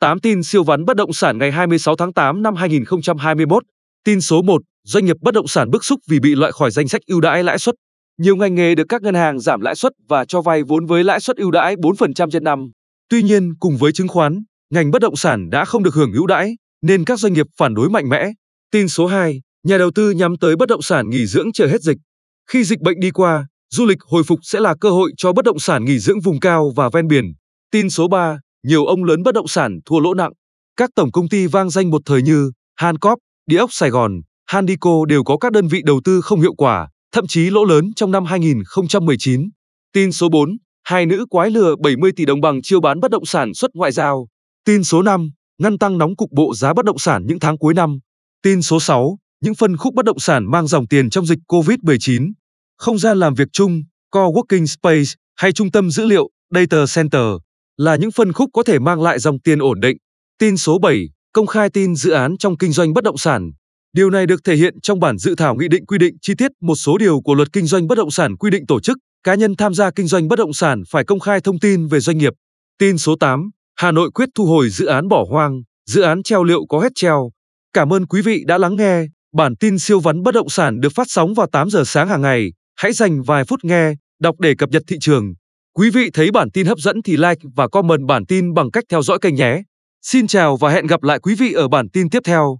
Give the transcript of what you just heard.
8 tin siêu vắn bất động sản ngày 26 tháng 8 năm 2021. Tin số 1, doanh nghiệp bất động sản bức xúc vì bị loại khỏi danh sách ưu đãi lãi suất. Nhiều ngành nghề được các ngân hàng giảm lãi suất và cho vay vốn với lãi suất ưu đãi 4% trên năm. Tuy nhiên, cùng với chứng khoán, ngành bất động sản đã không được hưởng ưu đãi, nên các doanh nghiệp phản đối mạnh mẽ. Tin số 2, nhà đầu tư nhắm tới bất động sản nghỉ dưỡng chờ hết dịch. Khi dịch bệnh đi qua, du lịch hồi phục sẽ là cơ hội cho bất động sản nghỉ dưỡng vùng cao và ven biển. Tin số 3, nhiều ông lớn bất động sản thua lỗ nặng. Các tổng công ty vang danh một thời như Hancock, Địa ốc Sài Gòn, Handico đều có các đơn vị đầu tư không hiệu quả, thậm chí lỗ lớn trong năm 2019. Tin số 4, hai nữ quái lừa 70 tỷ đồng bằng chiêu bán bất động sản xuất ngoại giao. Tin số 5, ngăn tăng nóng cục bộ giá bất động sản những tháng cuối năm. Tin số 6, những phân khúc bất động sản mang dòng tiền trong dịch COVID-19. Không gian làm việc chung, co-working space hay trung tâm dữ liệu, data center là những phân khúc có thể mang lại dòng tiền ổn định. Tin số 7, công khai tin dự án trong kinh doanh bất động sản. Điều này được thể hiện trong bản dự thảo nghị định quy định chi tiết một số điều của luật kinh doanh bất động sản quy định tổ chức, cá nhân tham gia kinh doanh bất động sản phải công khai thông tin về doanh nghiệp. Tin số 8, Hà Nội quyết thu hồi dự án bỏ hoang, dự án treo liệu có hết treo. Cảm ơn quý vị đã lắng nghe. Bản tin siêu vắn bất động sản được phát sóng vào 8 giờ sáng hàng ngày. Hãy dành vài phút nghe, đọc để cập nhật thị trường. Quý vị thấy bản tin hấp dẫn thì like và comment bản tin bằng cách theo dõi kênh nhé. Xin chào và hẹn gặp lại quý vị ở bản tin tiếp theo.